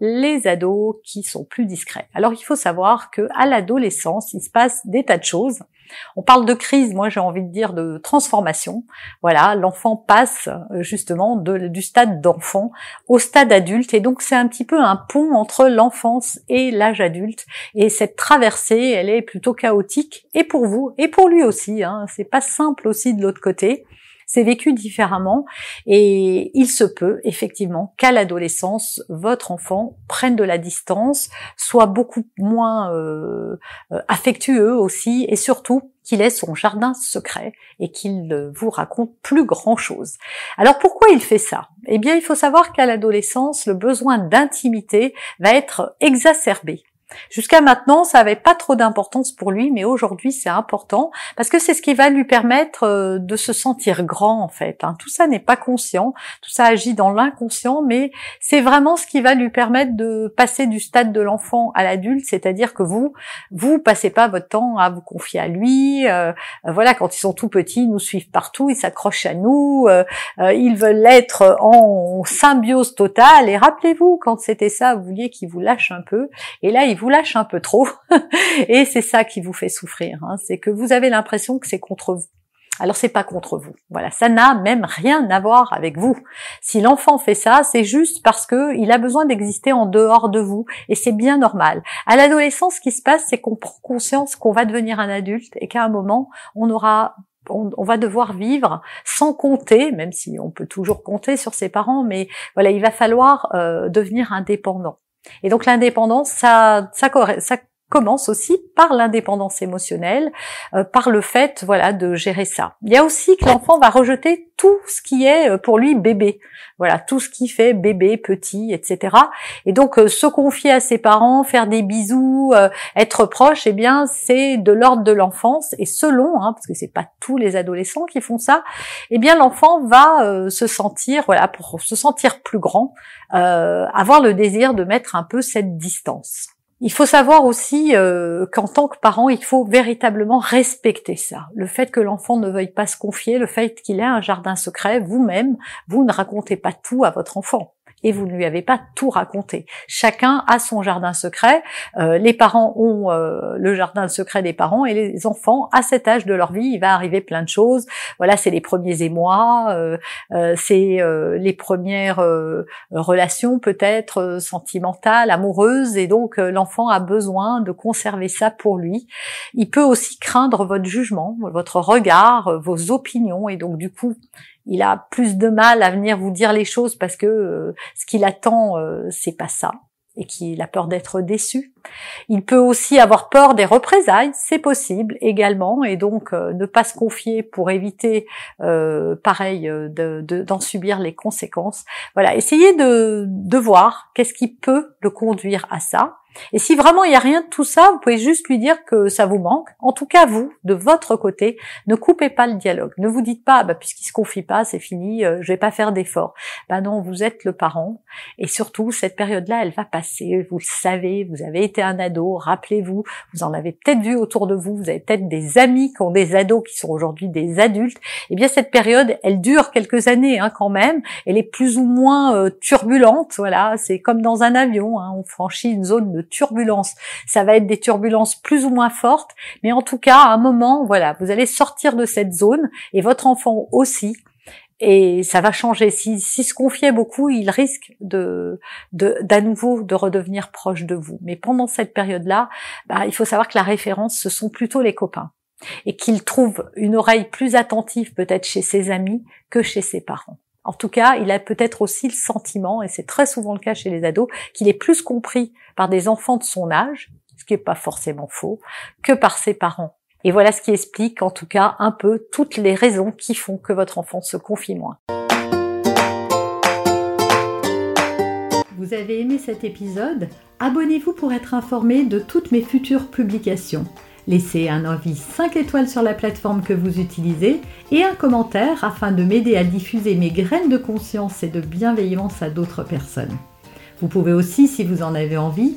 les ados qui sont plus discrets. Alors il faut savoir que à l'adolescence, il se passe des tas de choses. On parle de crise, moi j'ai envie de dire de transformation. Voilà, l'enfant passe euh, justement du stade d'enfant au stade adulte et donc c'est un petit peu un pont entre l'enfance et l'âge adulte. Et cette traversée, elle est plutôt chaotique et pour vous et pour lui aussi. Hein. C'est pas simple aussi de l'autre côté c'est vécu différemment et il se peut effectivement qu'à l'adolescence, votre enfant prenne de la distance, soit beaucoup moins euh, euh, affectueux aussi et surtout qu'il ait son jardin secret et qu'il ne vous raconte plus grand chose. Alors pourquoi il fait ça? Eh bien, il faut savoir qu'à l'adolescence, le besoin d'intimité va être exacerbé. Jusqu'à maintenant, ça n'avait pas trop d'importance pour lui, mais aujourd'hui, c'est important parce que c'est ce qui va lui permettre euh, de se sentir grand, en fait. Hein. Tout ça n'est pas conscient, tout ça agit dans l'inconscient, mais c'est vraiment ce qui va lui permettre de passer du stade de l'enfant à l'adulte, c'est-à-dire que vous, vous passez pas votre temps à vous confier à lui. Euh, euh, voilà, quand ils sont tout petits, ils nous suivent partout, ils s'accrochent à nous, ils veulent être en symbiose totale. Et rappelez-vous, quand c'était ça, vous vouliez qu'ils vous lâchent un peu, et là, ils vous lâche un peu trop, et c'est ça qui vous fait souffrir. Hein. C'est que vous avez l'impression que c'est contre vous. Alors c'est pas contre vous. Voilà, ça n'a même rien à voir avec vous. Si l'enfant fait ça, c'est juste parce que il a besoin d'exister en dehors de vous et c'est bien normal. À l'adolescence, ce qui se passe, c'est qu'on prend conscience qu'on va devenir un adulte et qu'à un moment, on aura on, va devoir vivre sans compter, même si on peut toujours compter sur ses parents, mais voilà, il va falloir euh, devenir indépendant. Et donc l'indépendance, ça, ça, ça commence aussi par l'indépendance émotionnelle, euh, par le fait voilà de gérer ça. Il y a aussi que l'enfant va rejeter tout ce qui est euh, pour lui bébé, voilà tout ce qui fait bébé, petit, etc. Et donc euh, se confier à ses parents, faire des bisous, être proche, eh bien c'est de l'ordre de l'enfance et selon, hein, parce que c'est pas tous les adolescents qui font ça, eh bien l'enfant va se sentir voilà pour se sentir plus grand, avoir le désir de mettre un peu cette distance. Il faut savoir aussi euh, qu'en tant que parent, il faut véritablement respecter ça. Le fait que l'enfant ne veuille pas se confier, le fait qu'il ait un jardin secret, vous-même, vous ne racontez pas tout à votre enfant et vous ne lui avez pas tout raconté. Chacun a son jardin secret. Euh, les parents ont euh, le jardin secret des parents et les enfants, à cet âge de leur vie, il va arriver plein de choses. Voilà, c'est les premiers émois, euh, c'est les premières relations peut-être sentimentales, amoureuses, et donc l'enfant a besoin de conserver ça pour lui. Il peut aussi craindre votre jugement, votre regard, vos opinions, et donc du coup, il a plus de mal à venir vous dire les choses parce que euh, ce qu'il attend, euh, c'est pas ça et qu'il a peur d'être déçu. Il peut aussi avoir peur des représailles, c'est possible également, et donc euh, ne pas se confier pour éviter, pareil, d'en subir les conséquences. Voilà, essayez de, de voir qu'est-ce qui peut le conduire à ça. Et si vraiment il n'y a rien de tout ça, vous pouvez juste lui dire que ça vous manque. En tout cas, vous, de votre côté, ne coupez pas le dialogue. Ne vous dites pas, bah, puisqu'il se confie pas, c'est fini, euh, je vais pas faire d'efforts. Bah non, vous êtes le parent. Et surtout, cette période-là, elle va passer. Vous le savez, vous avez été un ado, rappelez-vous, vous en avez peut-être vu autour de vous, vous avez peut-être des amis qui ont des ados qui sont aujourd'hui des adultes. Eh bien, cette période, elle dure quelques années hein, quand même. Elle est plus ou moins euh, turbulente. Voilà, c'est comme dans un avion. Hein, on franchit une zone de turbulences. Ça va être des turbulences plus ou moins fortes, mais en tout cas, à un moment, voilà, vous allez sortir de cette zone et votre enfant aussi. Et ça va changer. S'il si, se confiait beaucoup, il risque de, d'à nouveau de redevenir proche de vous. Mais pendant cette période-là, bah, il faut savoir que la référence, ce sont plutôt les copains et qu'il trouve une oreille plus attentive peut-être chez ses amis que chez ses parents. En tout cas, il a peut-être aussi le sentiment, et c'est très souvent le cas chez les ados, qu'il est plus compris par des enfants de son âge, ce qui n'est pas forcément faux, que par ses parents. Et voilà ce qui explique en tout cas un peu toutes les raisons qui font que votre enfant se confie moins. Vous avez aimé cet épisode? Abonnez-vous pour être informé de toutes mes futures publications. Laissez un avis 5 étoiles sur la plateforme que vous utilisez et un commentaire afin de m'aider à diffuser mes graines de conscience et de bienveillance à d'autres personnes. Vous pouvez aussi, si vous en avez envie,